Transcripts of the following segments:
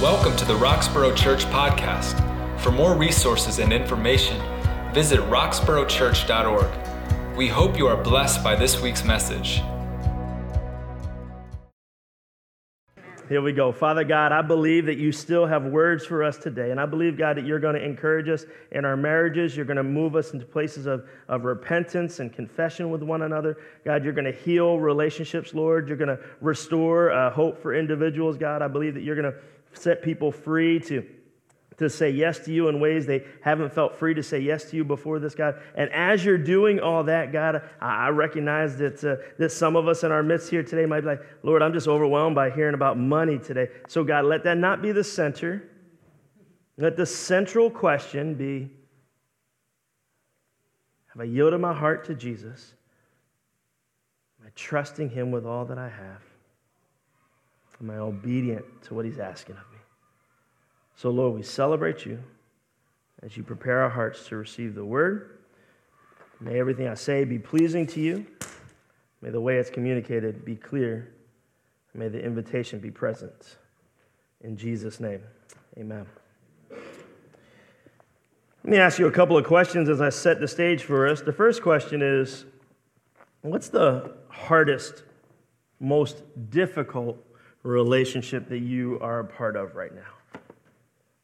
Welcome to the Roxborough Church Podcast. For more resources and information, visit roxboroughchurch.org. We hope you are blessed by this week's message. Here we go. Father God, I believe that you still have words for us today. And I believe, God, that you're going to encourage us in our marriages. You're going to move us into places of, of repentance and confession with one another. God, you're going to heal relationships, Lord. You're going to restore uh, hope for individuals, God. I believe that you're going to set people free to to say yes to you in ways they haven't felt free to say yes to you before this, God. And as you're doing all that, God, I recognize that, uh, that some of us in our midst here today might be like, Lord, I'm just overwhelmed by hearing about money today. So, God, let that not be the center. Let the central question be Have I yielded my heart to Jesus? Am I trusting Him with all that I have? Am I obedient to what He's asking of me? So, Lord, we celebrate you as you prepare our hearts to receive the word. May everything I say be pleasing to you. May the way it's communicated be clear. May the invitation be present. In Jesus' name, amen. Let me ask you a couple of questions as I set the stage for us. The first question is What's the hardest, most difficult relationship that you are a part of right now?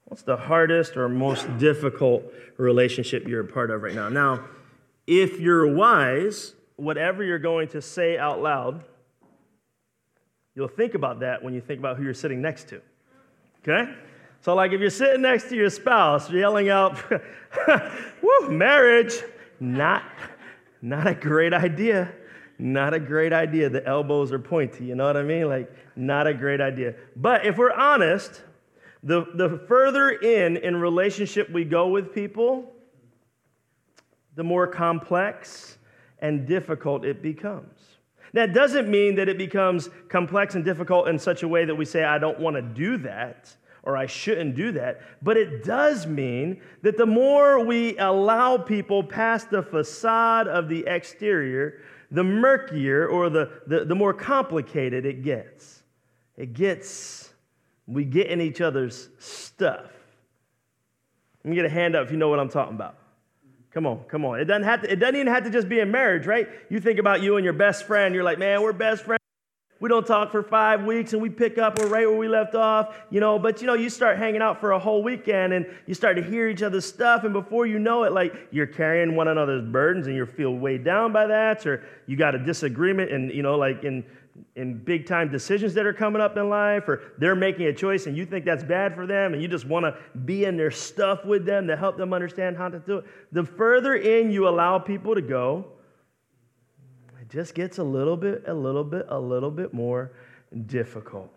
What's the hardest or most difficult relationship you're a part of right now? Now, if you're wise, whatever you're going to say out loud, you'll think about that when you think about who you're sitting next to. Okay? So, like if you're sitting next to your spouse, yelling out, woo, marriage, not, not a great idea. Not a great idea. The elbows are pointy, you know what I mean? Like, not a great idea. But if we're honest, the, the further in in relationship we go with people, the more complex and difficult it becomes. That doesn't mean that it becomes complex and difficult in such a way that we say, I don't want to do that or I shouldn't do that. But it does mean that the more we allow people past the facade of the exterior, the murkier or the, the, the more complicated it gets. It gets we get in each other's stuff. Let me get a hand up if you know what I'm talking about. Come on, come on. It doesn't, have to, it doesn't even have to just be in marriage, right? You think about you and your best friend, you're like, man, we're best friends. We don't talk for five weeks and we pick up right where we left off, you know. But you know, you start hanging out for a whole weekend and you start to hear each other's stuff, and before you know it, like you're carrying one another's burdens and you feel weighed down by that, or you got a disagreement, and you know, like in in big time decisions that are coming up in life, or they're making a choice and you think that's bad for them, and you just want to be in their stuff with them to help them understand how to do it. The further in you allow people to go, it just gets a little bit, a little bit, a little bit more difficult.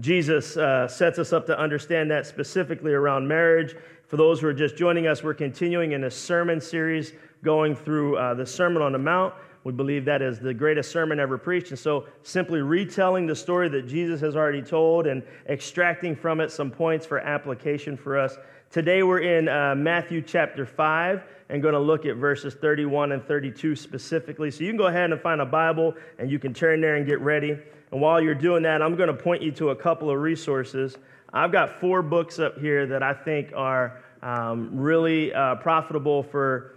Jesus uh, sets us up to understand that specifically around marriage. For those who are just joining us, we're continuing in a sermon series going through uh, the Sermon on the Mount. We believe that is the greatest sermon ever preached. And so, simply retelling the story that Jesus has already told and extracting from it some points for application for us. Today, we're in uh, Matthew chapter 5 and going to look at verses 31 and 32 specifically. So, you can go ahead and find a Bible and you can turn there and get ready. And while you're doing that, I'm going to point you to a couple of resources. I've got four books up here that I think are um, really uh, profitable for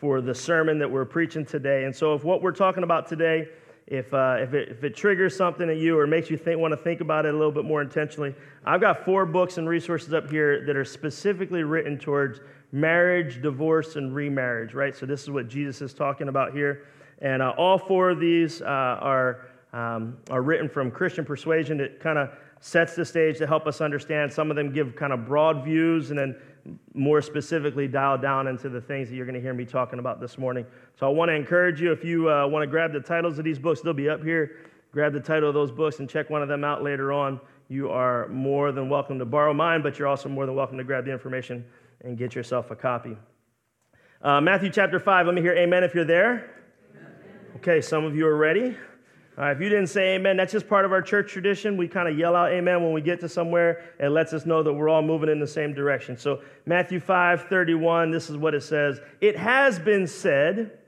for the sermon that we're preaching today. And so, if what we're talking about today, if, uh, if, it, if it triggers something in you or makes you think, want to think about it a little bit more intentionally, I've got four books and resources up here that are specifically written towards marriage, divorce, and remarriage, right? So, this is what Jesus is talking about here. And uh, all four of these uh, are, um, are written from Christian persuasion. It kind of sets the stage to help us understand. Some of them give kind of broad views, and then more specifically dial down into the things that you're going to hear me talking about this morning. So I want to encourage you if you uh, want to grab the titles of these books, they'll be up here. Grab the title of those books and check one of them out later on. You are more than welcome to borrow mine, but you're also more than welcome to grab the information and get yourself a copy. Uh, Matthew chapter 5, let me hear amen if you're there. Okay, some of you are ready. Right, if you didn't say amen, that's just part of our church tradition. We kind of yell out amen when we get to somewhere. It lets us know that we're all moving in the same direction. So, Matthew 5 31, this is what it says It has been said,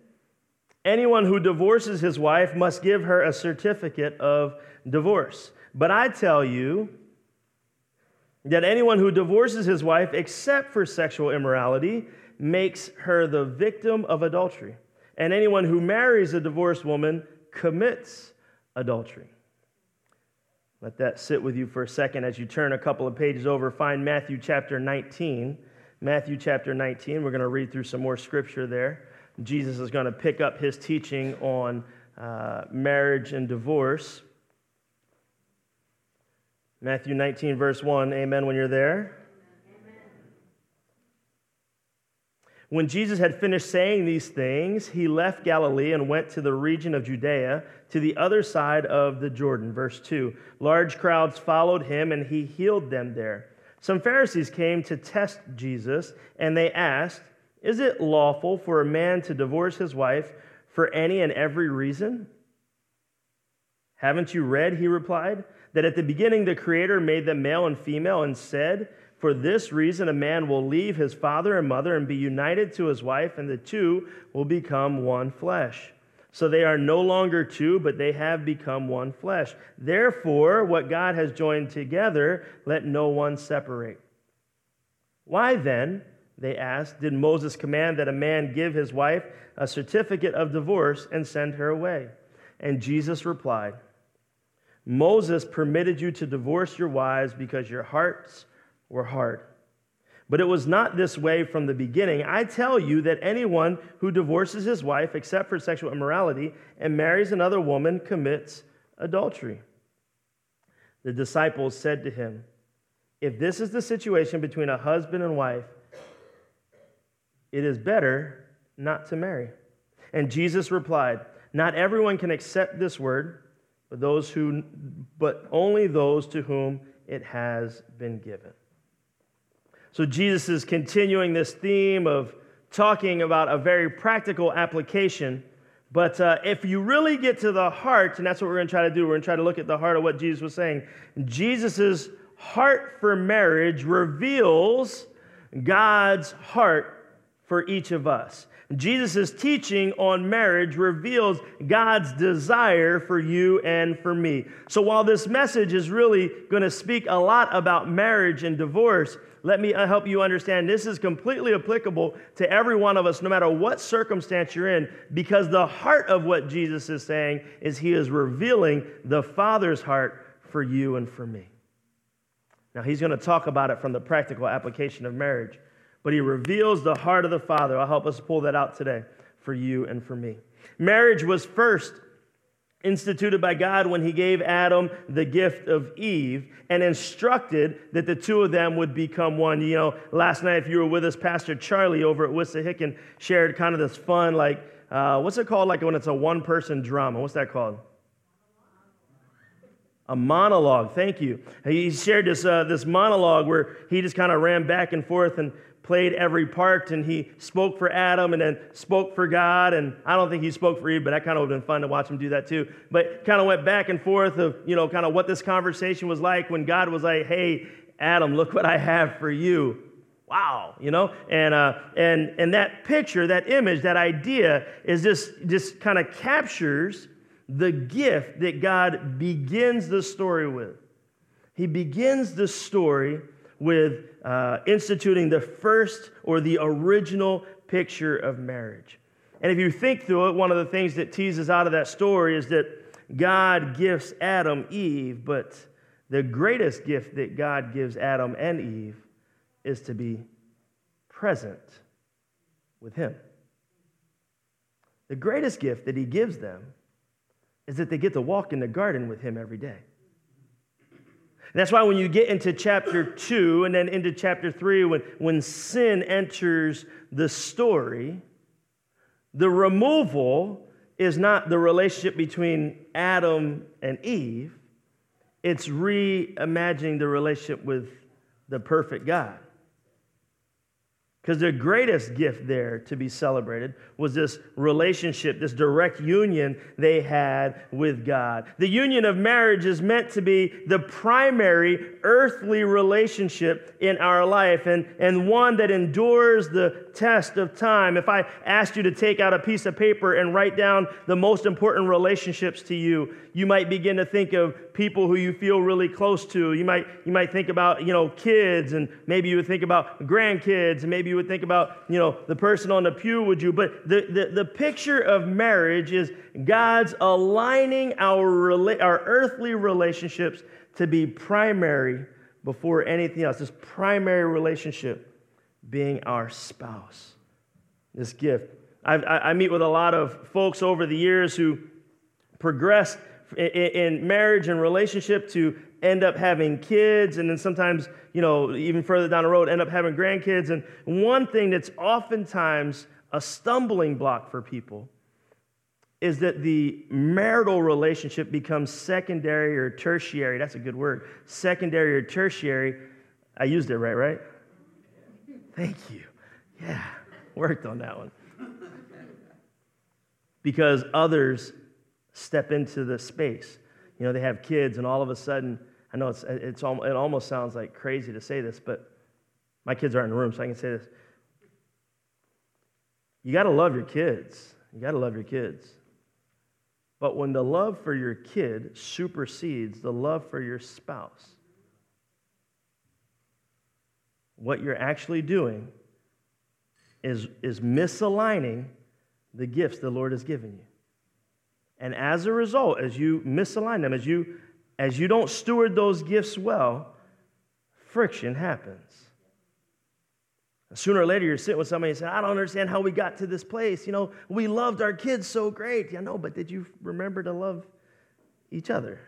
anyone who divorces his wife must give her a certificate of divorce. But I tell you that anyone who divorces his wife except for sexual immorality makes her the victim of adultery. And anyone who marries a divorced woman commits adultery. Let that sit with you for a second as you turn a couple of pages over. Find Matthew chapter 19. Matthew chapter 19. We're going to read through some more scripture there. Jesus is going to pick up his teaching on uh, marriage and divorce. Matthew 19, verse 1. Amen when you're there. When Jesus had finished saying these things, he left Galilee and went to the region of Judea, to the other side of the Jordan. Verse 2 Large crowds followed him, and he healed them there. Some Pharisees came to test Jesus, and they asked, Is it lawful for a man to divorce his wife for any and every reason? Haven't you read, he replied, that at the beginning the Creator made them male and female and said, For this reason a man will leave his father and mother and be united to his wife, and the two will become one flesh. So they are no longer two, but they have become one flesh. Therefore, what God has joined together, let no one separate. Why then, they asked, did Moses command that a man give his wife a certificate of divorce and send her away? And Jesus replied, Moses permitted you to divorce your wives because your hearts were hard. But it was not this way from the beginning. I tell you that anyone who divorces his wife, except for sexual immorality, and marries another woman commits adultery. The disciples said to him, If this is the situation between a husband and wife, it is better not to marry. And Jesus replied, Not everyone can accept this word, but those who but only those to whom it has been given. So Jesus is continuing this theme of talking about a very practical application. But uh, if you really get to the heart, and that's what we're going to try to do, we're going to try to look at the heart of what Jesus was saying. Jesus' heart for marriage reveals God's heart for each of us. Jesus' teaching on marriage reveals God's desire for you and for me. So while this message is really going to speak a lot about marriage and divorce, let me uh, help you understand this is completely applicable to every one of us, no matter what circumstance you're in, because the heart of what Jesus is saying is he is revealing the Father's heart for you and for me. Now, he's going to talk about it from the practical application of marriage, but he reveals the heart of the Father. I'll help us pull that out today for you and for me. Marriage was first instituted by God when he gave Adam the gift of Eve and instructed that the two of them would become one. You know, last night, if you were with us, Pastor Charlie over at Wissahickon shared kind of this fun, like, uh, what's it called? Like when it's a one person drama. What's that called? A monologue. Thank you. He shared this, uh, this monologue where he just kind of ran back and forth and played every part and he spoke for Adam and then spoke for God. And I don't think he spoke for Eve, but that kind of would have been fun to watch him do that too. But kind of went back and forth of, you know, kind of what this conversation was like when God was like, hey, Adam, look what I have for you. Wow, you know, and uh, and and that picture, that image, that idea is just just kind of captures the gift that God begins the story with. He begins the story with uh, instituting the first or the original picture of marriage. And if you think through it, one of the things that teases out of that story is that God gifts Adam Eve, but the greatest gift that God gives Adam and Eve is to be present with Him. The greatest gift that He gives them is that they get to walk in the garden with Him every day. That's why when you get into chapter 2 and then into chapter 3, when, when sin enters the story, the removal is not the relationship between Adam and Eve, it's reimagining the relationship with the perfect God. Because the greatest gift there to be celebrated was this relationship, this direct union they had with God. The union of marriage is meant to be the primary earthly relationship in our life and, and one that endures the test of time. If I asked you to take out a piece of paper and write down the most important relationships to you, you might begin to think of people who you feel really close to. You might, you might think about, you know, kids, and maybe you would think about grandkids, and maybe you would think about, you know, the person on the pew with you. But the, the, the picture of marriage is God's aligning our, rela- our earthly relationships to be primary before anything else. This primary relationship being our spouse. This gift. I, I meet with a lot of folks over the years who progressed in marriage and relationship to end up having kids and then sometimes you know even further down the road end up having grandkids and one thing that's oftentimes a stumbling block for people is that the marital relationship becomes secondary or tertiary that's a good word secondary or tertiary i used it right right thank you yeah worked on that one because others step into the space. You know, they have kids, and all of a sudden, I know it's, it's, it almost sounds like crazy to say this, but my kids are in the room, so I can say this. You got to love your kids. You got to love your kids. But when the love for your kid supersedes the love for your spouse, what you're actually doing is, is misaligning the gifts the Lord has given you. And as a result, as you misalign them, as you, as you don't steward those gifts well, friction happens. Sooner or later, you're sitting with somebody and saying, I don't understand how we got to this place. You know, we loved our kids so great. Yeah, know, but did you remember to love each other?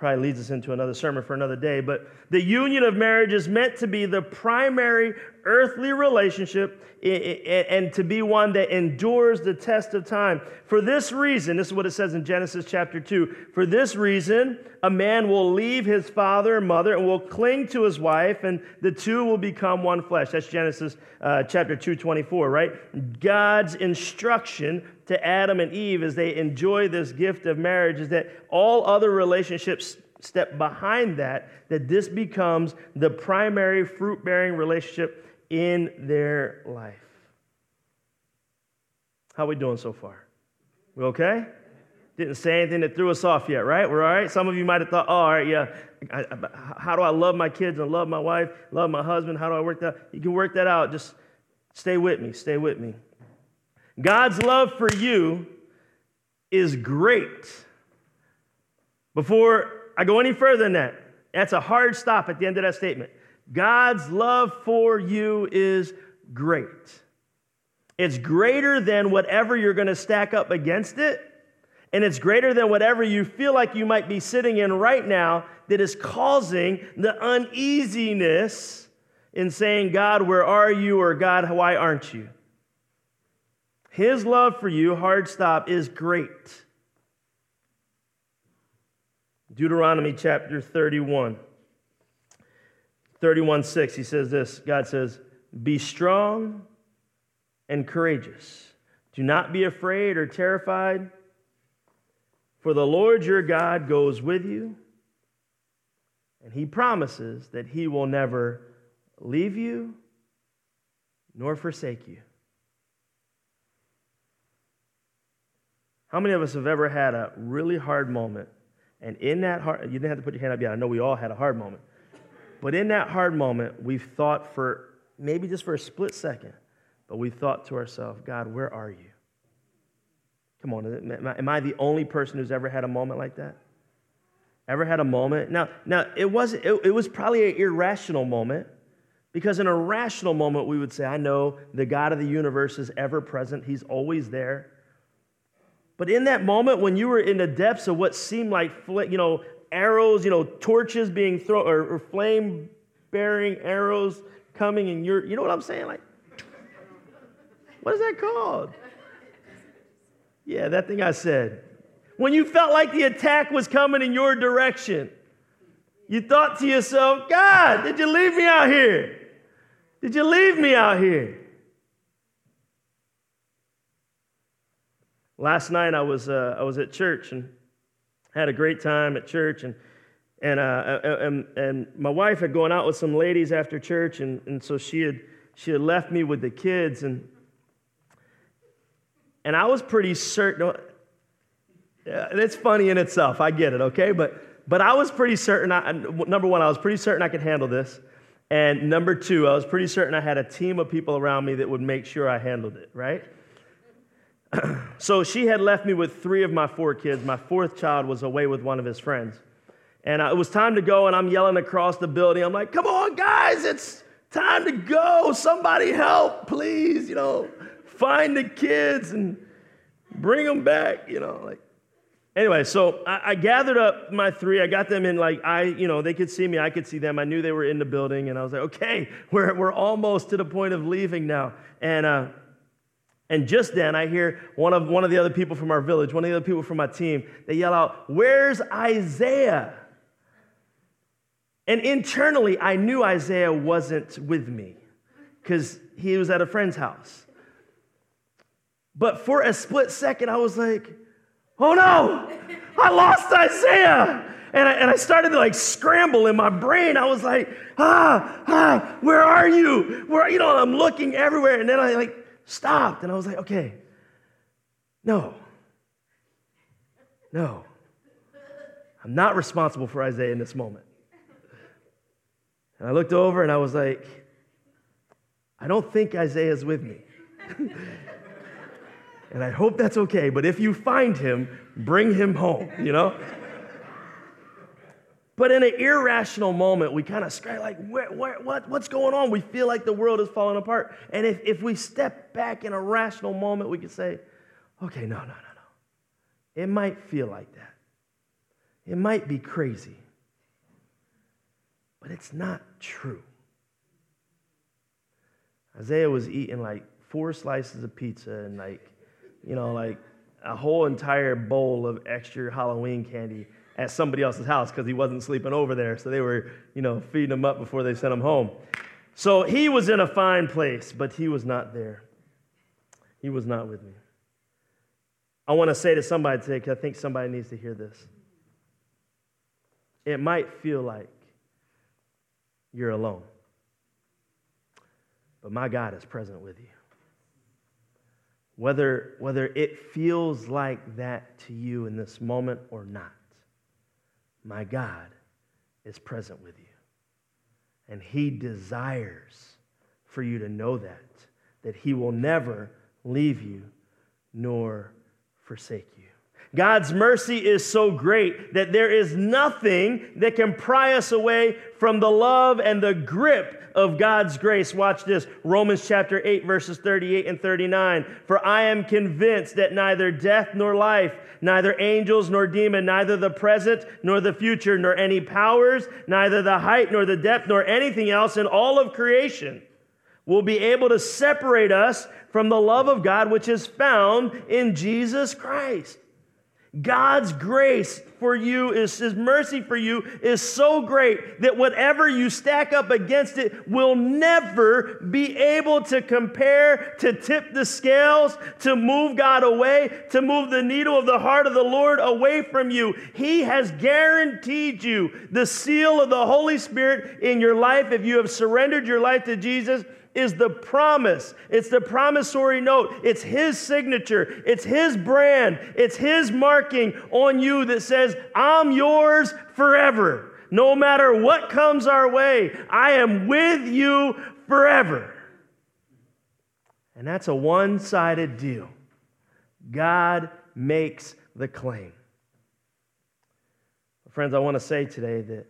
probably leads us into another sermon for another day. But the union of marriage is meant to be the primary earthly relationship and to be one that endures the test of time. For this reason, this is what it says in Genesis chapter 2. For this reason, a man will leave his father and mother and will cling to his wife, and the two will become one flesh. That's Genesis uh, chapter 2, 24, right? God's instruction to Adam and Eve as they enjoy this gift of marriage is that all other relationships step behind that, that this becomes the primary fruit bearing relationship in their life. How are we doing so far? We okay? Didn't say anything that threw us off yet, right? We're all right? Some of you might have thought, oh, all right, yeah. I, I, how do I love my kids and love my wife, love my husband? How do I work that? You can work that out. Just stay with me. Stay with me. God's love for you is great. Before I go any further than that, that's a hard stop at the end of that statement. God's love for you is great. It's greater than whatever you're going to stack up against it. And it's greater than whatever you feel like you might be sitting in right now that is causing the uneasiness in saying, God, where are you? Or God, why aren't you? His love for you, hard stop, is great. Deuteronomy chapter 31. 31 6, he says this God says, Be strong and courageous. Do not be afraid or terrified, for the Lord your God goes with you, and he promises that he will never leave you nor forsake you. How many of us have ever had a really hard moment? And in that hard, you didn't have to put your hand up yet. I know we all had a hard moment. But in that hard moment, we've thought for maybe just for a split second, but we thought to ourselves, God, where are you? Come on, am I the only person who's ever had a moment like that? Ever had a moment? Now, now it was it, it was probably an irrational moment because in a rational moment we would say, I know the God of the universe is ever present. He's always there. But in that moment, when you were in the depths of what seemed like, you know, arrows, you know, torches being thrown, or, or flame bearing arrows coming, and you're, you know what I'm saying? Like, what is that called? Yeah, that thing I said. When you felt like the attack was coming in your direction, You thought to yourself, God, did you leave me out here? Did you leave me out here? Last night I was, uh, I was at church and had a great time at church and and, uh, and, and my wife had gone out with some ladies after church and, and so she had she had left me with the kids and and I was pretty certain it's funny in itself I get it okay? But but I was pretty certain I, number one I was pretty certain I could handle this and number two I was pretty certain I had a team of people around me that would make sure I handled it right so she had left me with three of my four kids. My fourth child was away with one of his friends. And uh, it was time to go, and I'm yelling across the building. I'm like, come on, guys, it's time to go. Somebody help, please. You know, find the kids and bring them back, you know, like. Anyway, so I, I gathered up my three. I got them in like I, you know, they could see me, I could see them. I knew they were in the building, and I was like, okay, we're we're almost to the point of leaving now. And uh, and just then, I hear one of, one of the other people from our village, one of the other people from my team, they yell out, Where's Isaiah? And internally, I knew Isaiah wasn't with me because he was at a friend's house. But for a split second, I was like, Oh no, I lost Isaiah. And I, and I started to like scramble in my brain. I was like, ah, ah, where are you? Where, you know, I'm looking everywhere. And then I like stopped. And I was like, okay, no, no. I'm not responsible for Isaiah in this moment. And I looked over and I was like, I don't think Isaiah's with me. and I hope that's okay, but if you find him, bring him home, you know? But in an irrational moment, we kind of scratch like, where, where, what, what's going on? We feel like the world is falling apart. And if, if we step back in a rational moment, we can say, okay, no, no, no, no. It might feel like that. It might be crazy. But it's not true. Isaiah was eating like four slices of pizza and like, you know, like a whole entire bowl of extra Halloween candy at somebody else's house because he wasn't sleeping over there. So they were, you know, feeding him up before they sent him home. So he was in a fine place, but he was not there. He was not with me. I want to say to somebody today, because I think somebody needs to hear this. It might feel like you're alone, but my God is present with you. Whether, whether it feels like that to you in this moment or not, my God is present with you. And He desires for you to know that, that He will never leave you nor forsake you. God's mercy is so great that there is nothing that can pry us away from the love and the grip of God's grace. Watch this Romans chapter 8, verses 38 and 39. For I am convinced that neither death nor life, neither angels nor demon, neither the present nor the future, nor any powers, neither the height nor the depth, nor anything else in all of creation will be able to separate us from the love of God which is found in Jesus Christ. God's grace for you is his mercy for you is so great that whatever you stack up against it will never be able to compare, to tip the scales, to move God away, to move the needle of the heart of the Lord away from you. He has guaranteed you the seal of the Holy Spirit in your life if you have surrendered your life to Jesus is the promise. It's the promissory note. It's His signature. It's His brand. It's His marking on you that says, I'm yours forever. No matter what comes our way, I am with you forever. And that's a one sided deal. God makes the claim. Friends, I want to say today that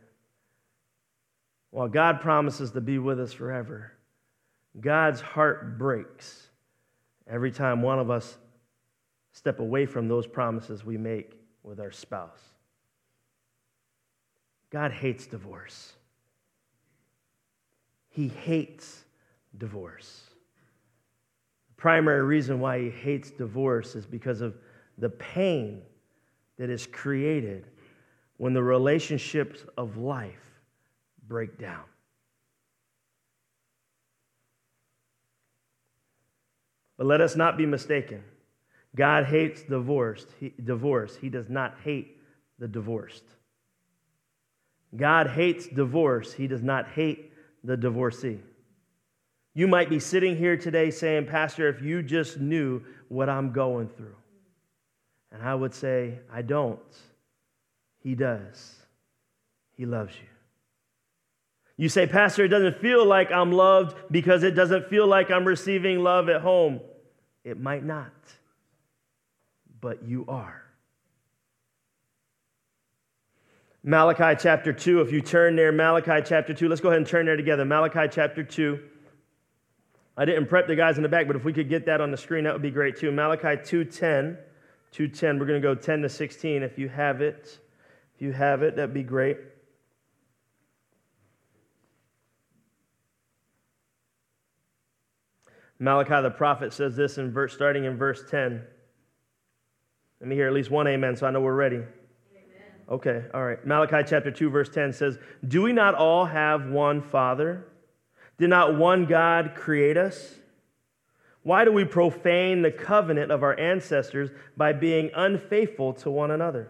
while God promises to be with us forever, God's heart breaks every time one of us step away from those promises we make with our spouse. God hates divorce. He hates divorce. The primary reason why he hates divorce is because of the pain that is created when the relationships of life break down. But let us not be mistaken. God hates divorced. He, divorce. He does not hate the divorced. God hates divorce. He does not hate the divorcee. You might be sitting here today saying, Pastor, if you just knew what I'm going through. And I would say, I don't. He does. He loves you. You say, Pastor, it doesn't feel like I'm loved because it doesn't feel like I'm receiving love at home. It might not, but you are. Malachi chapter 2, if you turn there, Malachi chapter 2, let's go ahead and turn there together. Malachi chapter 2. I didn't prep the guys in the back, but if we could get that on the screen, that would be great too. Malachi 2:10. 2:10. We're going to go 10 to 16 if you have it. If you have it, that'd be great. Malachi the prophet says this in verse starting in verse 10. Let me hear at least one amen so I know we're ready. Amen. Okay, all right. Malachi chapter 2 verse 10 says, "Do we not all have one father? Did not one God create us? Why do we profane the covenant of our ancestors by being unfaithful to one another?"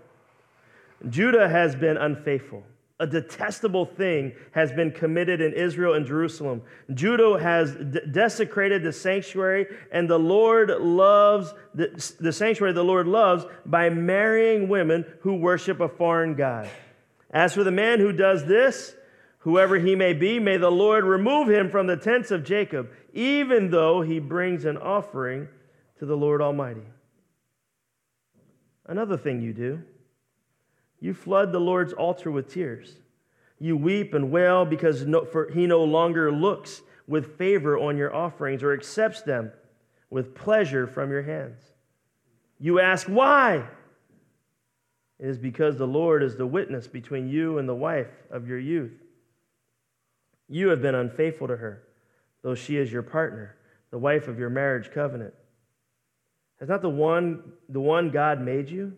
Judah has been unfaithful a detestable thing has been committed in Israel and Jerusalem. Judah has desecrated the sanctuary, and the Lord loves the, the sanctuary the Lord loves by marrying women who worship a foreign God. As for the man who does this, whoever he may be, may the Lord remove him from the tents of Jacob, even though he brings an offering to the Lord Almighty. Another thing you do you flood the Lord's altar with tears. You weep and wail because no, he no longer looks with favor on your offerings or accepts them with pleasure from your hands. You ask, Why? It is because the Lord is the witness between you and the wife of your youth. You have been unfaithful to her, though she is your partner, the wife of your marriage covenant. Has not the one, the one God made you?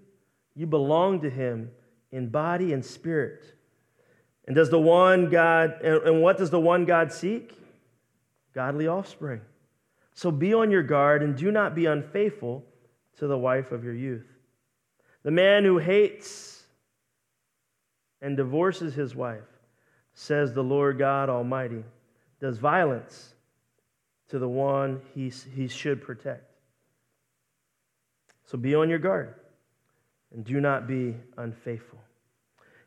You belong to him in body and spirit. And does the one God, and what does the one God seek? Godly offspring. So be on your guard and do not be unfaithful to the wife of your youth. The man who hates and divorces his wife, says the Lord God Almighty, does violence to the one he, he should protect. So be on your guard and do not be unfaithful.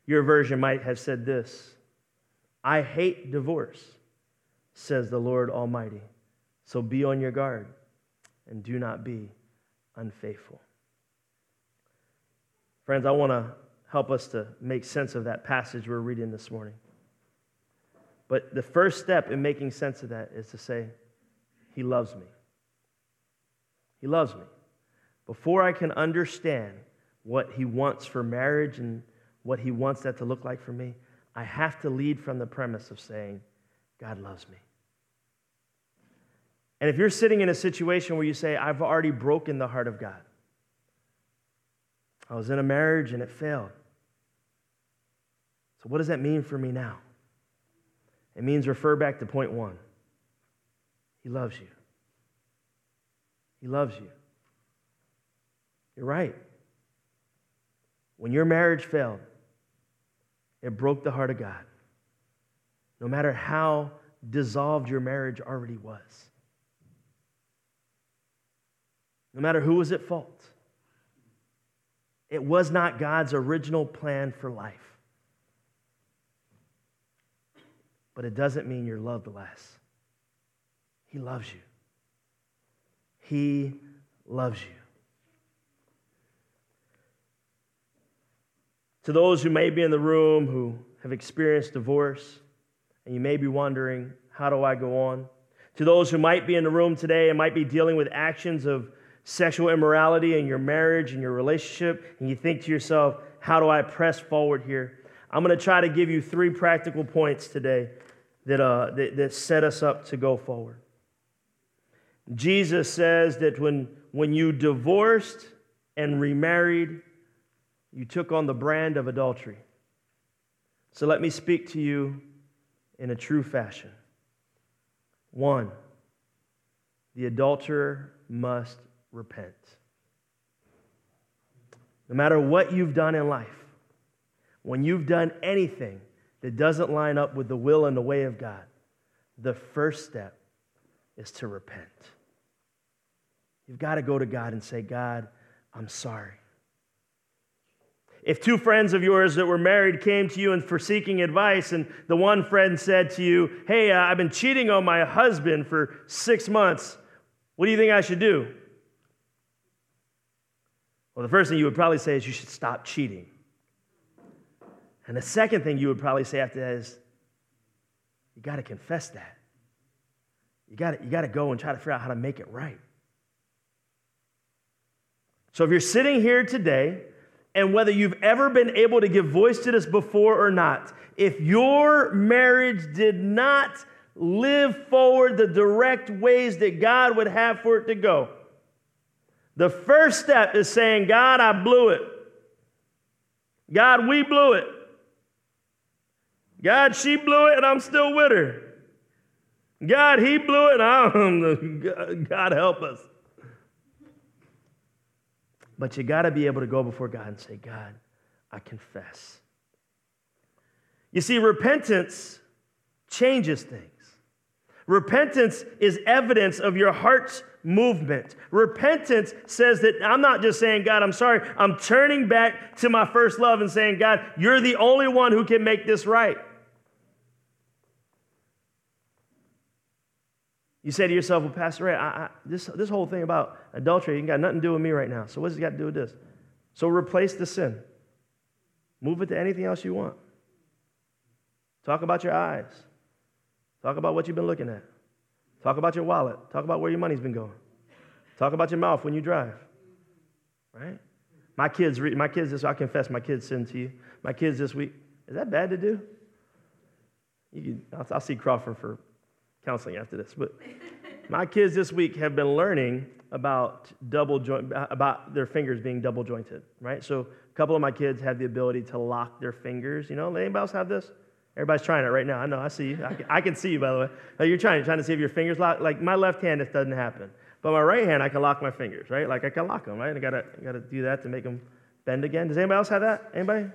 Your version might have said this I hate divorce, says the Lord Almighty. So be on your guard and do not be unfaithful. Friends, I want to help us to make sense of that passage we're reading this morning. But the first step in making sense of that is to say, He loves me. He loves me. Before I can understand what He wants for marriage and what He wants that to look like for me, I have to lead from the premise of saying, God loves me. And if you're sitting in a situation where you say, I've already broken the heart of God, I was in a marriage and it failed. So, what does that mean for me now? It means refer back to point one He loves you. He loves you. You're right. When your marriage failed, it broke the heart of God. No matter how dissolved your marriage already was. No matter who was at fault. It was not God's original plan for life. But it doesn't mean you're loved less. He loves you. He loves you. To those who may be in the room who have experienced divorce, and you may be wondering, how do I go on? To those who might be in the room today and might be dealing with actions of sexual immorality in your marriage and your relationship, and you think to yourself, how do I press forward here? I'm going to try to give you three practical points today that, uh, that, that set us up to go forward. Jesus says that when, when you divorced and remarried, you took on the brand of adultery. So let me speak to you in a true fashion. One, the adulterer must repent. No matter what you've done in life, when you've done anything that doesn't line up with the will and the way of God, the first step is to repent. You've got to go to God and say, God, I'm sorry. If two friends of yours that were married came to you and for seeking advice, and the one friend said to you, Hey, uh, I've been cheating on my husband for six months, what do you think I should do? Well, the first thing you would probably say is you should stop cheating. And the second thing you would probably say after that is you got to confess that. You got you got to go and try to figure out how to make it right. So if you're sitting here today, and whether you've ever been able to give voice to this before or not, if your marriage did not live forward the direct ways that God would have for it to go, the first step is saying, God, I blew it. God, we blew it. God, she blew it and I'm still with her. God, he blew it and I'm, God help us. But you got to be able to go before God and say, God, I confess. You see, repentance changes things. Repentance is evidence of your heart's movement. Repentance says that I'm not just saying, God, I'm sorry. I'm turning back to my first love and saying, God, you're the only one who can make this right. You say to yourself, well, Pastor Ray, I, I, this, this whole thing about adultery ain't got nothing to do with me right now. So what's it got to do with this? So replace the sin. Move it to anything else you want. Talk about your eyes. Talk about what you've been looking at. Talk about your wallet. Talk about where your money's been going. Talk about your mouth when you drive. Right? My kids, read my kids this, I confess my kids sin to you. My kids this week, is that bad to do? You, I'll, I'll see Crawford for counseling after this. But my kids this week have been learning about double joint, about their fingers being double jointed, right? So a couple of my kids have the ability to lock their fingers. You know, anybody else have this? Everybody's trying it right now. I know. I see you. I can, I can see you, by the way. you're trying, trying to see if your fingers lock. Like my left hand, this doesn't happen. But my right hand, I can lock my fingers, right? Like I can lock them, right? I gotta, gotta do that to make them bend again. Does anybody else have that? Anybody?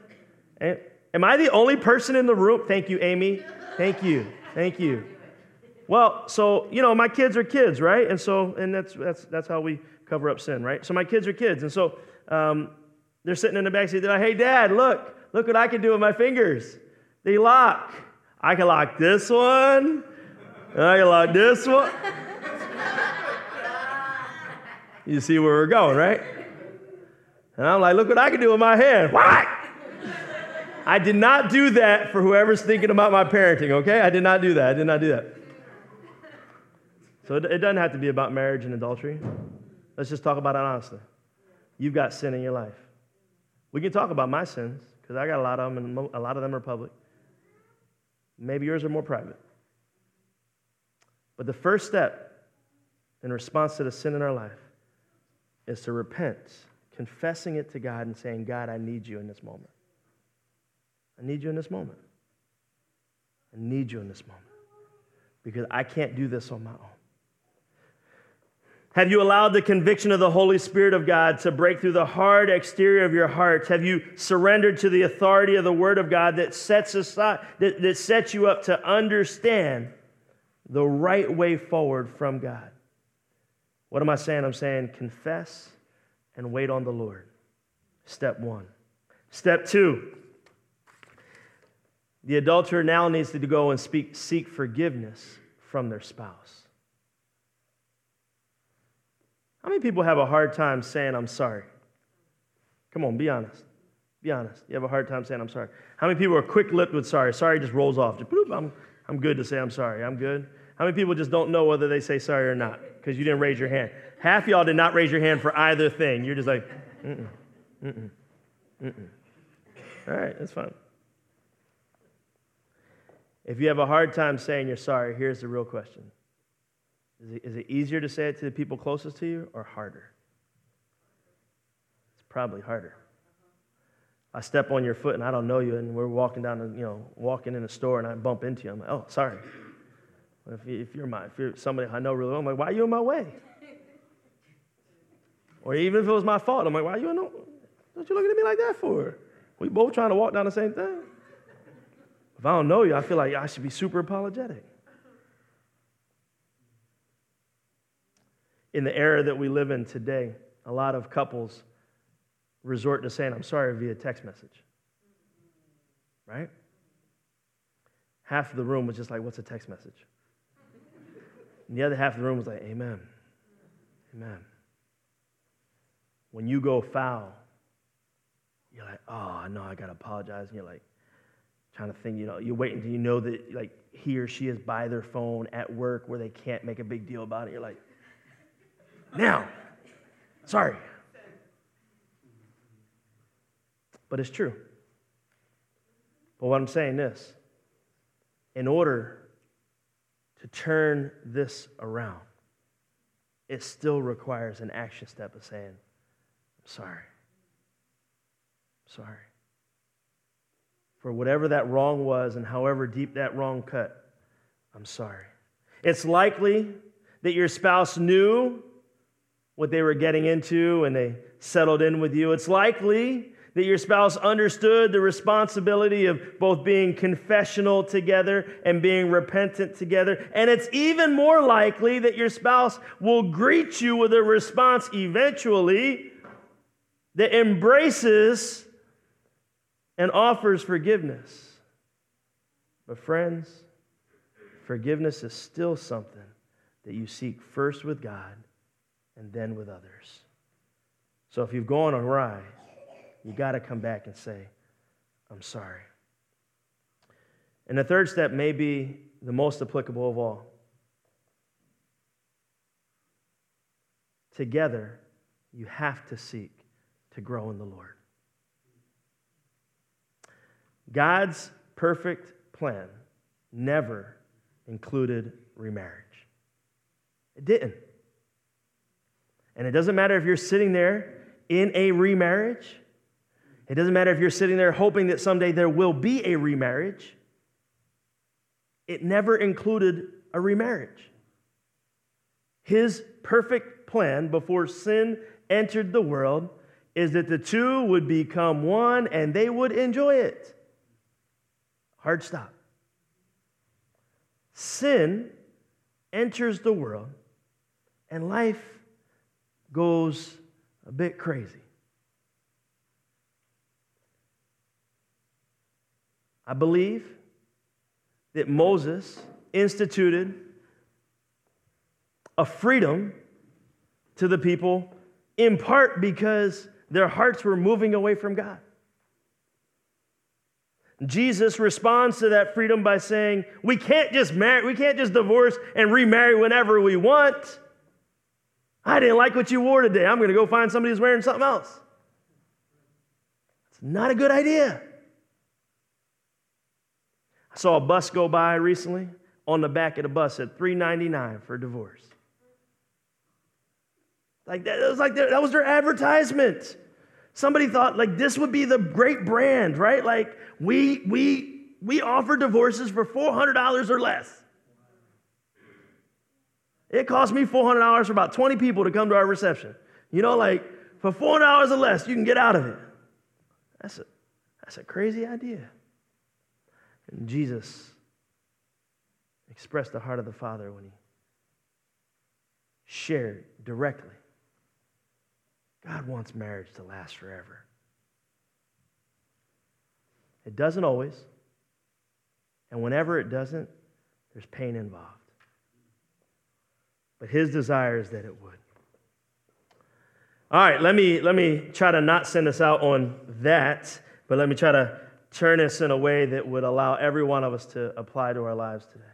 Am I the only person in the room? Thank you, Amy. Thank you. Thank you. Well, so, you know, my kids are kids, right? And so, and that's, that's, that's how we cover up sin, right? So my kids are kids. And so um, they're sitting in the back seat. They're like, hey, dad, look, look what I can do with my fingers. They lock. I can lock this one. I can lock this one. You see where we're going, right? And I'm like, look what I can do with my hand. What? I did not do that for whoever's thinking about my parenting, okay? I did not do that. I did not do that. So it, it doesn't have to be about marriage and adultery. Let's just talk about it honestly. You've got sin in your life. We can talk about my sins because I got a lot of them, and a lot of them are public. Maybe yours are more private. But the first step in response to the sin in our life is to repent, confessing it to God and saying, God, I need you in this moment. I need you in this moment. I need you in this moment because I can't do this on my own. Have you allowed the conviction of the Holy Spirit of God to break through the hard exterior of your heart? Have you surrendered to the authority of the Word of God that sets aside, that, that sets you up to understand the right way forward from God? What am I saying? I'm saying confess and wait on the Lord. Step one. Step two. The adulterer now needs to go and speak, seek forgiveness from their spouse. How many people have a hard time saying, I'm sorry? Come on, be honest. Be honest. You have a hard time saying, I'm sorry. How many people are quick lipped with sorry? Sorry just rolls off. Just, bloop, I'm, I'm good to say I'm sorry. I'm good. How many people just don't know whether they say sorry or not because you didn't raise your hand? Half y'all did not raise your hand for either thing. You're just like, mm-mm, mm-mm, mm-mm. All right, that's fine. If you have a hard time saying you're sorry, here's the real question is it, is it easier to say it to the people closest to you or harder? It's probably harder. I step on your foot and I don't know you, and we're walking down, the, you know, walking in a store and I bump into you. I'm like, oh, sorry. If, you, if you're my, if you're somebody I know really well, I'm like, why are you in my way? Or even if it was my fault, I'm like, why are you in the, what you looking at me like that for? We both trying to walk down the same thing. If I don't know you, I feel like I should be super apologetic. In the era that we live in today, a lot of couples resort to saying, I'm sorry via text message. Right? Half of the room was just like, What's a text message? And the other half of the room was like, Amen. Amen. When you go foul, you're like, Oh, I know I got to apologize. And you're like, trying to think, you know, you're waiting until you know that like he or she is by their phone at work where they can't make a big deal about it. You're like, now, sorry. But it's true. But what I'm saying is, in order to turn this around, it still requires an action step of saying, I'm sorry. I'm sorry for whatever that wrong was and however deep that wrong cut, I'm sorry. It's likely that your spouse knew what they were getting into and they settled in with you. It's likely that your spouse understood the responsibility of both being confessional together and being repentant together. And it's even more likely that your spouse will greet you with a response eventually that embraces and offers forgiveness. But, friends, forgiveness is still something that you seek first with God and then with others. So, if you've gone awry, you got to come back and say, I'm sorry. And the third step may be the most applicable of all. Together, you have to seek to grow in the Lord. God's perfect plan never included remarriage. It didn't. And it doesn't matter if you're sitting there in a remarriage, it doesn't matter if you're sitting there hoping that someday there will be a remarriage. It never included a remarriage. His perfect plan before sin entered the world is that the two would become one and they would enjoy it. Hard stop. Sin enters the world, and life goes a bit crazy. I believe that Moses instituted a freedom to the people in part because their hearts were moving away from God. Jesus responds to that freedom by saying, We can't just marry, we can't just divorce and remarry whenever we want. I didn't like what you wore today. I'm going to go find somebody who's wearing something else. It's not a good idea. I saw a bus go by recently. On the back of the bus at 3.99 for divorce. Like that, was like that was their advertisement. Somebody thought like this would be the great brand, right? Like we we we offer divorces for $400 or less. It cost me $400 for about 20 people to come to our reception. You know, like for $400 or less, you can get out of it. That's a, that's a crazy idea. And Jesus expressed the heart of the Father when he shared directly God wants marriage to last forever. It doesn't always. And whenever it doesn't, there's pain involved. But his desire is that it would. All right, let me, let me try to not send us out on that, but let me try to turn us in a way that would allow every one of us to apply to our lives today.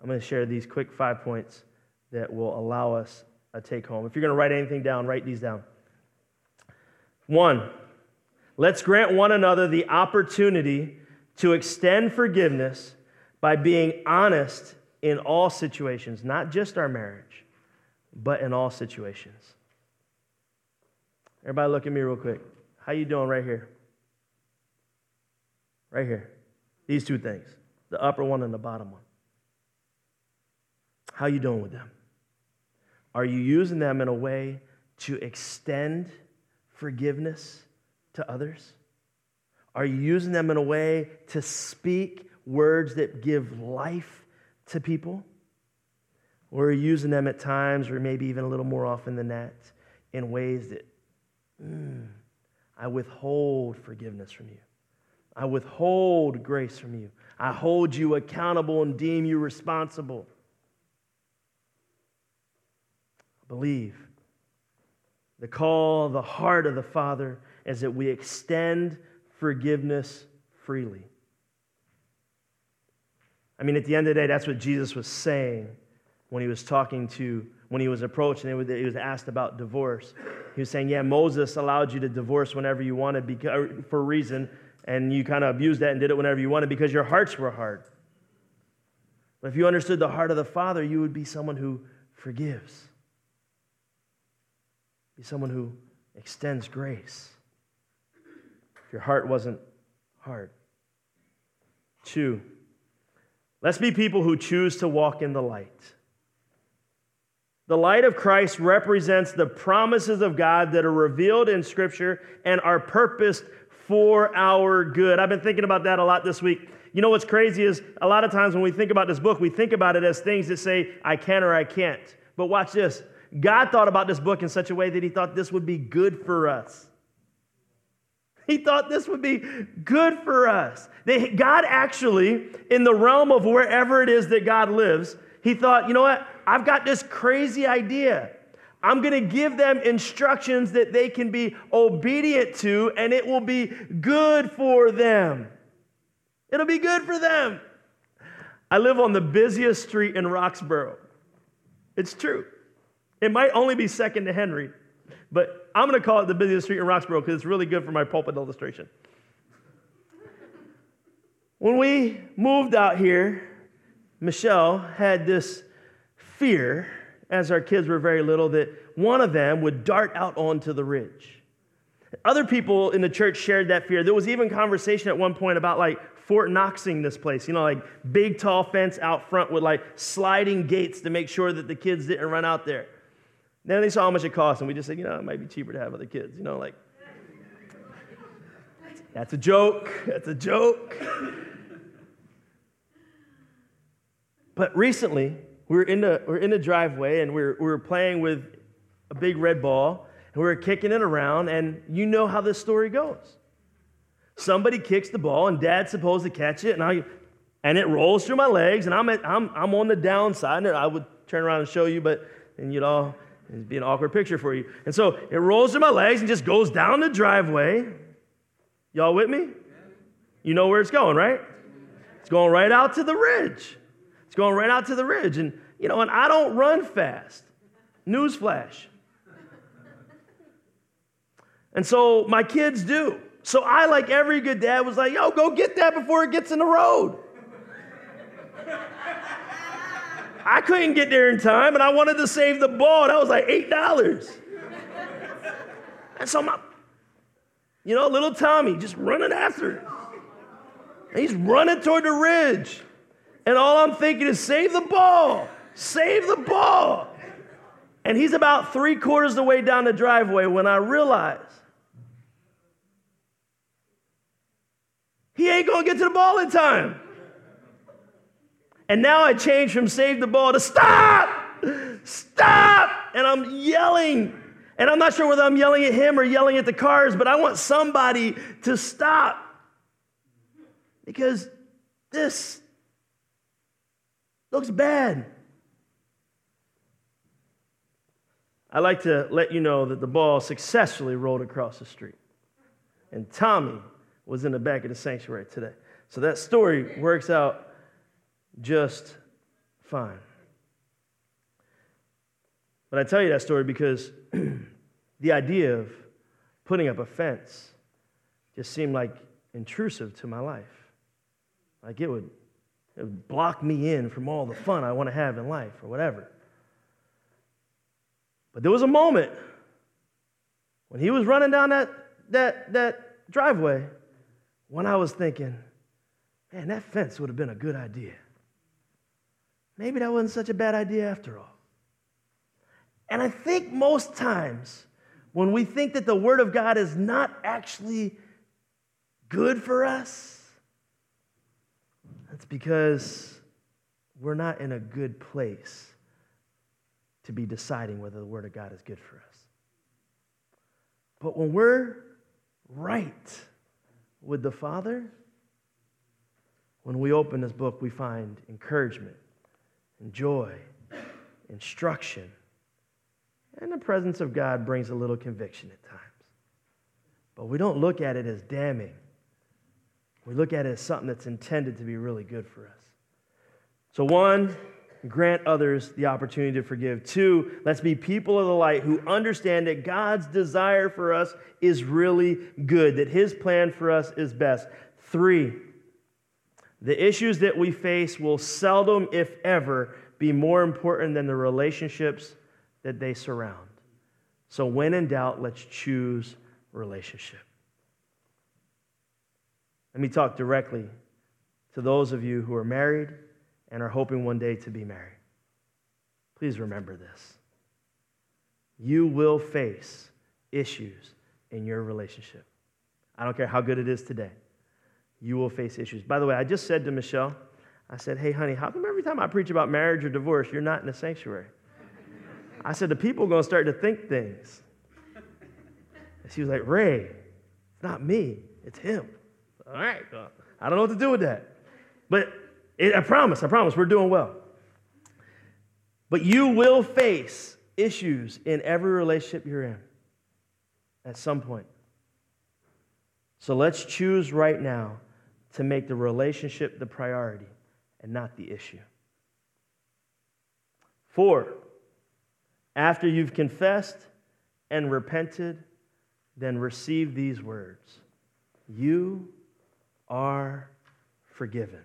I'm going to share these quick five points that will allow us a take home. If you're going to write anything down, write these down. One, let's grant one another the opportunity to extend forgiveness by being honest in all situations, not just our marriage, but in all situations. Everybody look at me real quick. How you doing right here? Right here. These two things, the upper one and the bottom one. How you doing with them? Are you using them in a way to extend forgiveness to others? Are you using them in a way to speak words that give life to people? Or are you using them at times, or maybe even a little more often than that, in ways that mm, I withhold forgiveness from you? I withhold grace from you. I hold you accountable and deem you responsible. I believe. The call, the heart of the Father is that we extend forgiveness freely. I mean, at the end of the day, that's what Jesus was saying when he was talking to, when he was approached and he was asked about divorce. He was saying, Yeah, Moses allowed you to divorce whenever you wanted because, for a reason, and you kind of abused that and did it whenever you wanted because your hearts were hard. But if you understood the heart of the Father, you would be someone who forgives, be someone who extends grace. Your heart wasn't hard. Two, let's be people who choose to walk in the light. The light of Christ represents the promises of God that are revealed in Scripture and are purposed for our good. I've been thinking about that a lot this week. You know what's crazy is a lot of times when we think about this book, we think about it as things that say, I can or I can't. But watch this God thought about this book in such a way that He thought this would be good for us. He thought this would be good for us. They, God actually, in the realm of wherever it is that God lives, He thought, you know what? I've got this crazy idea. I'm going to give them instructions that they can be obedient to, and it will be good for them. It'll be good for them. I live on the busiest street in Roxborough. It's true. It might only be second to Henry, but I'm going to call it the busiest street in Roxborough because it's really good for my pulpit illustration. When we moved out here, Michelle had this fear as our kids were very little that one of them would dart out onto the ridge. Other people in the church shared that fear. There was even conversation at one point about like Fort Knoxing this place, you know, like big tall fence out front with like sliding gates to make sure that the kids didn't run out there. Then they saw how much it cost, and we just said, you know, it might be cheaper to have other kids, you know, like that's a joke. That's a joke. But recently, we were in the, we were in the driveway and we were, we were playing with a big red ball and we were kicking it around, and you know how this story goes. Somebody kicks the ball, and dad's supposed to catch it, and, I, and it rolls through my legs, and I'm, at, I'm, I'm on the downside. And I would turn around and show you, but and you'd all, it'd be an awkward picture for you. And so it rolls through my legs and just goes down the driveway. Y'all with me? You know where it's going, right? It's going right out to the ridge. It's going right out to the ridge. And, you know, and I don't run fast. Newsflash. And so my kids do. So I, like every good dad, was like, yo, go get that before it gets in the road. I couldn't get there in time, and I wanted to save the ball. That was like $8. And so my, you know, little Tommy just running after it. And he's running toward the ridge. And all I'm thinking is, save the ball, save the ball. And he's about three quarters of the way down the driveway when I realize he ain't gonna get to the ball in time. And now I change from save the ball to stop, stop. And I'm yelling. And I'm not sure whether I'm yelling at him or yelling at the cars, but I want somebody to stop. Because this Looks bad. I like to let you know that the ball successfully rolled across the street. And Tommy was in the back of the sanctuary today. So that story works out just fine. But I tell you that story because the idea of putting up a fence just seemed like intrusive to my life. Like it would it would block me in from all the fun I want to have in life or whatever. But there was a moment when he was running down that, that, that driveway, when I was thinking, man, that fence would have been a good idea. Maybe that wasn't such a bad idea after all. And I think most times when we think that the Word of God is not actually good for us, that's because we're not in a good place to be deciding whether the Word of God is good for us. But when we're right with the Father, when we open this book, we find encouragement and joy, instruction, and the presence of God brings a little conviction at times. But we don't look at it as damning. We look at it as something that's intended to be really good for us. So, one, grant others the opportunity to forgive. Two, let's be people of the light who understand that God's desire for us is really good, that His plan for us is best. Three, the issues that we face will seldom, if ever, be more important than the relationships that they surround. So, when in doubt, let's choose relationship. Let me talk directly to those of you who are married and are hoping one day to be married. Please remember this. You will face issues in your relationship. I don't care how good it is today. You will face issues. By the way, I just said to Michelle, I said, hey, honey, how come every time I preach about marriage or divorce, you're not in the sanctuary? I said, the people are going to start to think things. And she was like, Ray, it's not me, it's him. All right, I don't know what to do with that. But it, I promise, I promise, we're doing well. But you will face issues in every relationship you're in at some point. So let's choose right now to make the relationship the priority and not the issue. Four, after you've confessed and repented, then receive these words You are forgiven.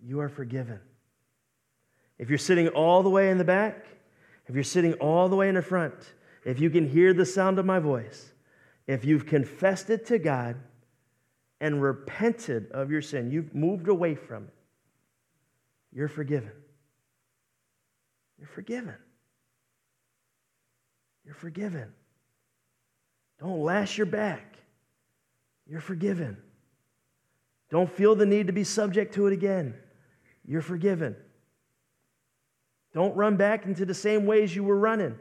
You are forgiven. If you're sitting all the way in the back, if you're sitting all the way in the front, if you can hear the sound of my voice, if you've confessed it to God and repented of your sin, you've moved away from it, you're forgiven. You're forgiven. You're forgiven. Don't lash your back. You're forgiven. Don't feel the need to be subject to it again. You're forgiven. Don't run back into the same ways you were running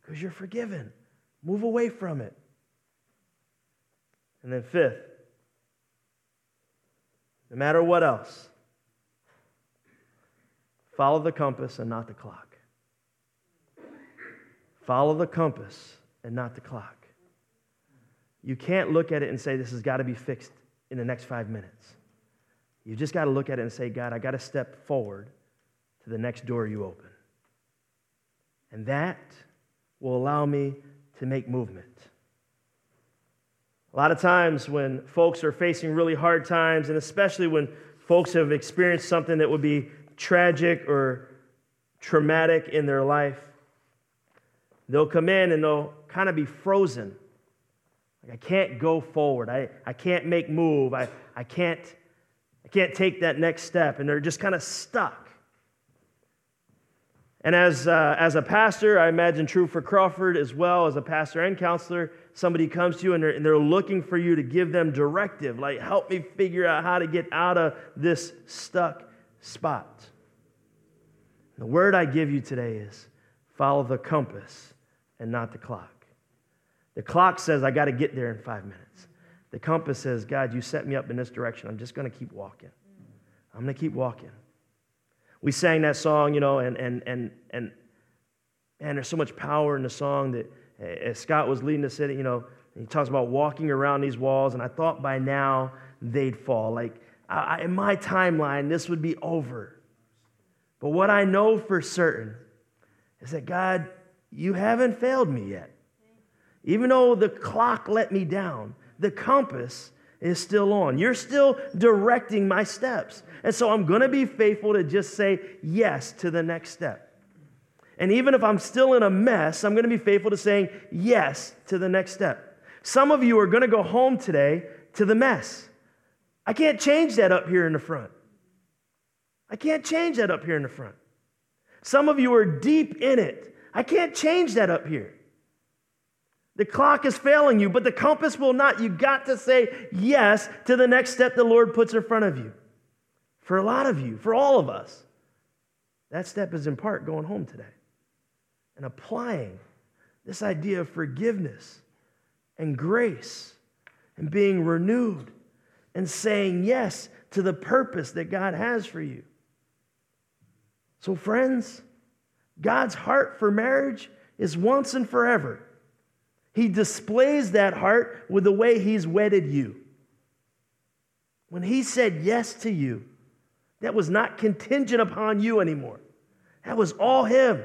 because you're forgiven. Move away from it. And then, fifth, no matter what else, follow the compass and not the clock. Follow the compass and not the clock. You can't look at it and say, This has got to be fixed in the next five minutes. You just got to look at it and say, God, I got to step forward to the next door you open. And that will allow me to make movement. A lot of times when folks are facing really hard times, and especially when folks have experienced something that would be tragic or traumatic in their life, they'll come in and they'll kind of be frozen. Like, I can't go forward. I, I can't make move. I, I, can't, I can't take that next step. And they're just kind of stuck. And as, uh, as a pastor, I imagine true for Crawford as well, as a pastor and counselor, somebody comes to you and they're, and they're looking for you to give them directive, like, help me figure out how to get out of this stuck spot. The word I give you today is follow the compass and not the clock. The clock says, I got to get there in five minutes. The compass says, God, you set me up in this direction. I'm just going to keep walking. I'm going to keep walking. We sang that song, you know, and, and, and, and, and there's so much power in the song that eh, as Scott was leading us, you know, he talks about walking around these walls, and I thought by now they'd fall. Like, I, in my timeline, this would be over. But what I know for certain is that God, you haven't failed me yet. Even though the clock let me down, the compass is still on. You're still directing my steps. And so I'm going to be faithful to just say yes to the next step. And even if I'm still in a mess, I'm going to be faithful to saying yes to the next step. Some of you are going to go home today to the mess. I can't change that up here in the front. I can't change that up here in the front. Some of you are deep in it. I can't change that up here. The clock is failing you, but the compass will not. You got to say yes to the next step the Lord puts in front of you. For a lot of you, for all of us, that step is in part going home today and applying this idea of forgiveness and grace and being renewed and saying yes to the purpose that God has for you. So, friends, God's heart for marriage is once and forever. He displays that heart with the way He's wedded you. When He said yes to you, that was not contingent upon you anymore. That was all Him.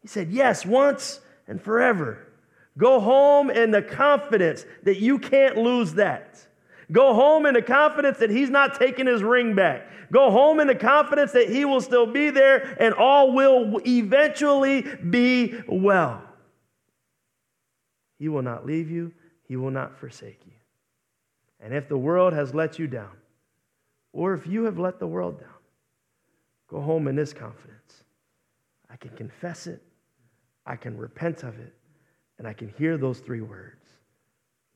He said yes once and forever. Go home in the confidence that you can't lose that. Go home in the confidence that He's not taking His ring back. Go home in the confidence that He will still be there and all will eventually be well. He will not leave you, He will not forsake you. And if the world has let you down, or if you have let the world down, go home in this confidence. I can confess it, I can repent of it, and I can hear those three words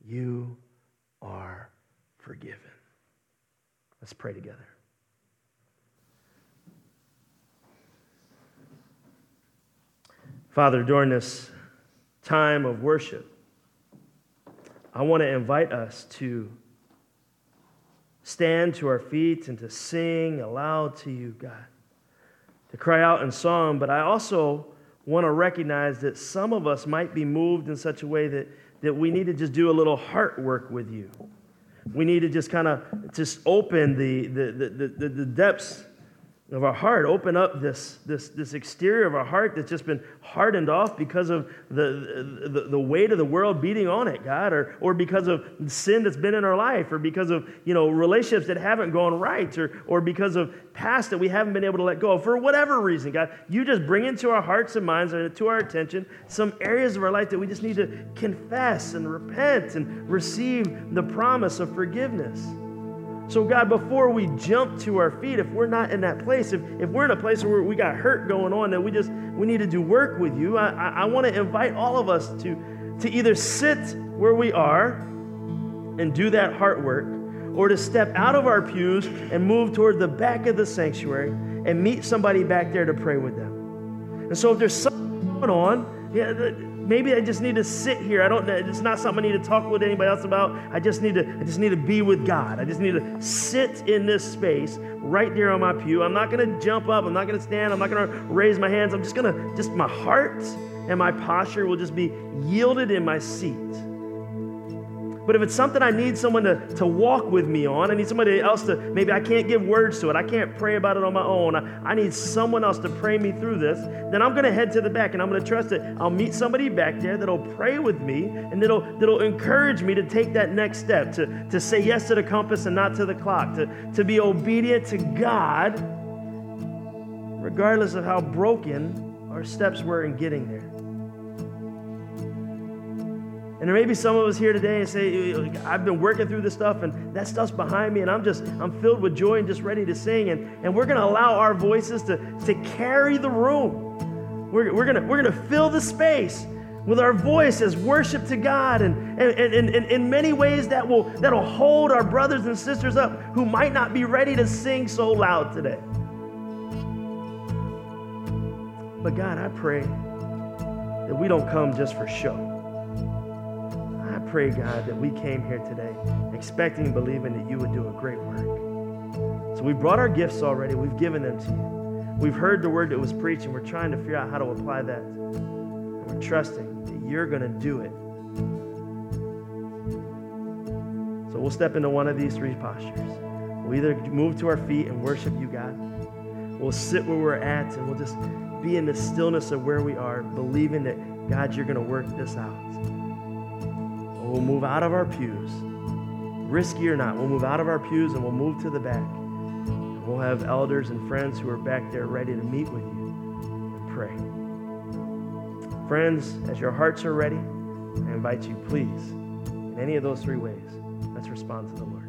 You are forgiven. Let's pray together. Father, during this time of worship, I want to invite us to stand to our feet and to sing aloud to you, God, to cry out in song, but I also want to recognize that some of us might be moved in such a way that, that we need to just do a little heart work with you. We need to just kind of just open the, the, the, the, the depths of our heart, open up this, this, this exterior of our heart that's just been hardened off because of the, the, the, weight of the world beating on it, God, or, or because of sin that's been in our life, or because of you know, relationships that haven't gone right, or, or because of past that we haven't been able to let go. For whatever reason, God, you just bring into our hearts and minds and to our attention some areas of our life that we just need to confess and repent and receive the promise of forgiveness. So, God, before we jump to our feet, if we're not in that place, if, if we're in a place where we got hurt going on, that we just we need to do work with you, I, I, I want to invite all of us to, to either sit where we are and do that heart work, or to step out of our pews and move toward the back of the sanctuary and meet somebody back there to pray with them. And so, if there's something going on, yeah, maybe I just need to sit here. I don't. It's not something I need to talk with anybody else about. I just need to. I just need to be with God. I just need to sit in this space right there on my pew. I'm not to jump up. I'm not to stand. I'm not to raise my hands. I'm just to. Just my heart and my posture will just be yielded in my seat. But if it's something I need someone to, to walk with me on, I need somebody else to, maybe I can't give words to it, I can't pray about it on my own, I, I need someone else to pray me through this, then I'm going to head to the back and I'm going to trust that I'll meet somebody back there that'll pray with me and that'll, that'll encourage me to take that next step, to, to say yes to the compass and not to the clock, to, to be obedient to God, regardless of how broken our steps were in getting there. And there may be some of us here today and say, I've been working through this stuff and that stuff's behind me and I'm just, I'm filled with joy and just ready to sing. And, and we're going to allow our voices to, to carry the room. We're, we're going we're gonna fill the space with our voice as worship to God. And, and, and, and in many ways that will, that'll hold our brothers and sisters up who might not be ready to sing so loud today. But God, I pray that we don't come just for show pray, God, that we came here today expecting and believing that you would do a great work. So we brought our gifts already. We've given them to you. We've heard the word that was preached, and we're trying to figure out how to apply that. And we're trusting that you're going to do it. So we'll step into one of these three postures. We'll either move to our feet and worship you, God. We'll sit where we're at, and we'll just be in the stillness of where we are, believing that, God, you're going to work this out. We'll move out of our pews. Risky or not, we'll move out of our pews and we'll move to the back. we'll have elders and friends who are back there ready to meet with you and pray. Friends, as your hearts are ready, I invite you, please, in any of those three ways, let's respond to the Lord.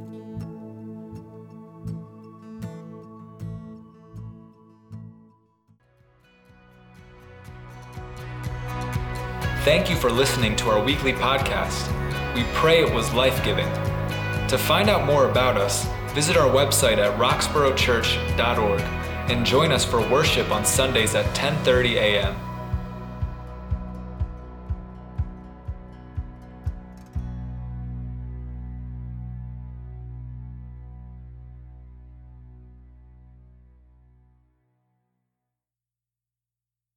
Thank you for listening to our weekly podcast. We pray it was life giving. To find out more about us, visit our website at roxboroughchurch.org and join us for worship on Sundays at 10:30 a.m.